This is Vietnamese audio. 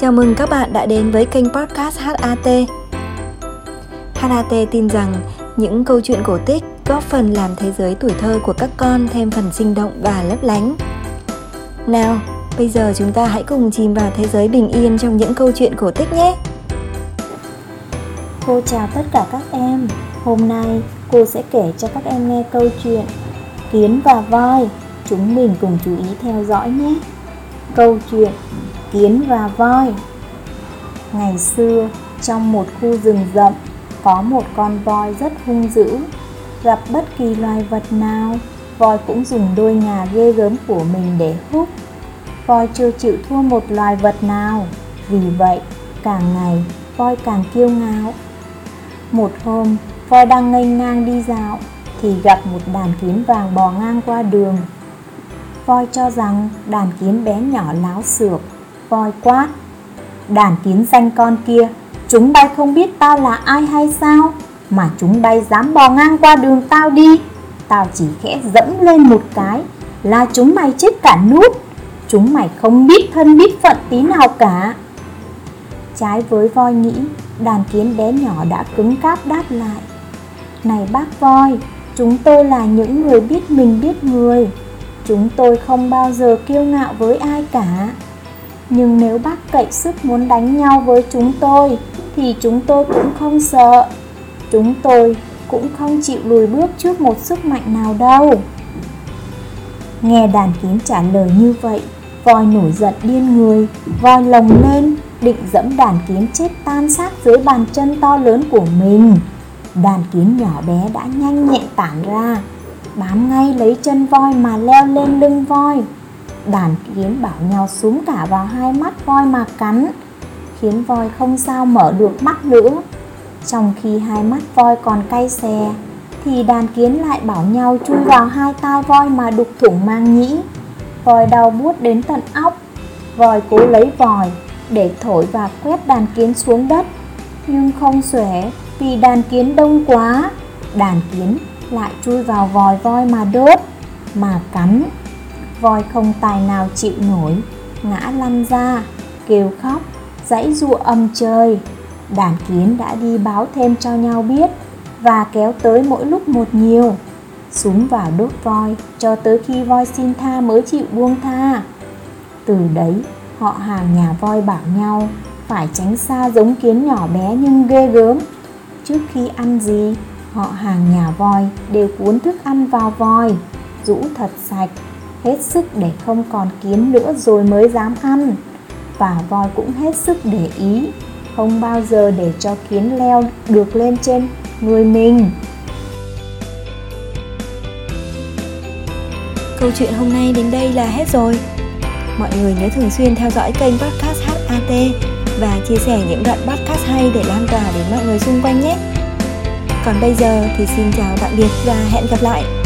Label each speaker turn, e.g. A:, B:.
A: Chào mừng các bạn đã đến với kênh podcast HAT. HAT tin rằng những câu chuyện cổ tích góp phần làm thế giới tuổi thơ của các con thêm phần sinh động và lấp lánh. Nào, bây giờ chúng ta hãy cùng chìm vào thế giới bình yên trong những câu chuyện cổ tích nhé.
B: Cô chào tất cả các em. Hôm nay cô sẽ kể cho các em nghe câu chuyện Kiến và voi. Chúng mình cùng chú ý theo dõi nhé. Câu chuyện Kiến và voi Ngày xưa, trong một khu rừng rậm, có một con voi rất hung dữ. Gặp bất kỳ loài vật nào, voi cũng dùng đôi ngà ghê gớm của mình để hút. Voi chưa chịu thua một loài vật nào, vì vậy càng ngày voi càng kiêu ngạo. Một hôm, voi đang ngây ngang đi dạo thì gặp một đàn kiến vàng bò ngang qua đường. Voi cho rằng đàn kiến bé nhỏ láo xược, voi quát. Đàn kiến danh con kia Chúng bay không biết tao là ai hay sao? Mà chúng bay dám bò ngang qua đường tao đi. Tao chỉ khẽ dẫm lên một cái Là chúng mày chết cả nút. Chúng mày không biết thân biết phận tí nào cả. Trái với voi nghĩ Đàn kiến bé nhỏ đã cứng cáp đáp lại. Này bác voi Chúng tôi là những người biết mình biết người. Chúng tôi không bao giờ kiêu ngạo với ai cả. Nhưng nếu bác cậy sức muốn đánh nhau với chúng tôi, thì chúng tôi cũng không sợ. Chúng tôi cũng không chịu lùi bước trước một sức mạnh nào đâu. Nghe đàn kiến trả lời như vậy, voi nổi giận điên người, voi lồng lên, định dẫm đàn kiến chết tan xác dưới bàn chân to lớn của mình. Đàn kiến nhỏ bé đã nhanh nhẹn tản ra bám ngay lấy chân voi mà leo lên lưng voi. Đàn kiến bảo nhau xuống cả vào hai mắt voi mà cắn, Khiến voi không sao mở được mắt nữa. Trong khi hai mắt voi còn cay xè, Thì đàn kiến lại bảo nhau chui vào hai tai voi mà đục thủng mang nhĩ. Voi đau buốt đến tận óc, Voi cố lấy vòi để thổi và quét đàn kiến xuống đất. Nhưng không xuể, vì đàn kiến đông quá, Đàn kiến lại chui vào vòi voi mà đốt, Mà cắn. Voi không tài nào chịu nổi, ngã lăn ra, kêu khóc, dãy dụa âm trời. Đàn kiến đã đi báo thêm cho nhau biết và kéo tới mỗi lúc một nhiều. Súng vào đốt voi, cho tới khi voi xin tha mới chịu buông tha. Từ đấy, họ hàng nhà voi bảo nhau phải tránh xa giống kiến nhỏ bé nhưng ghê gớm. Trước khi ăn gì họ hàng nhà voi đều cuốn thức ăn vào voi, rũ thật sạch, hết sức để không còn kiến nữa rồi mới dám ăn và voi cũng hết sức để ý, không bao giờ để cho kiến leo được lên trên người mình
A: Câu chuyện hôm nay đến đây là hết rồi. Mọi người nhớ thường xuyên theo dõi kênh podcast HAT và chia sẻ những đoạn podcast hay để lan tỏa đến mọi người xung quanh nhé. Còn bây giờ thì xin chào tạm biệt và hẹn gặp lại.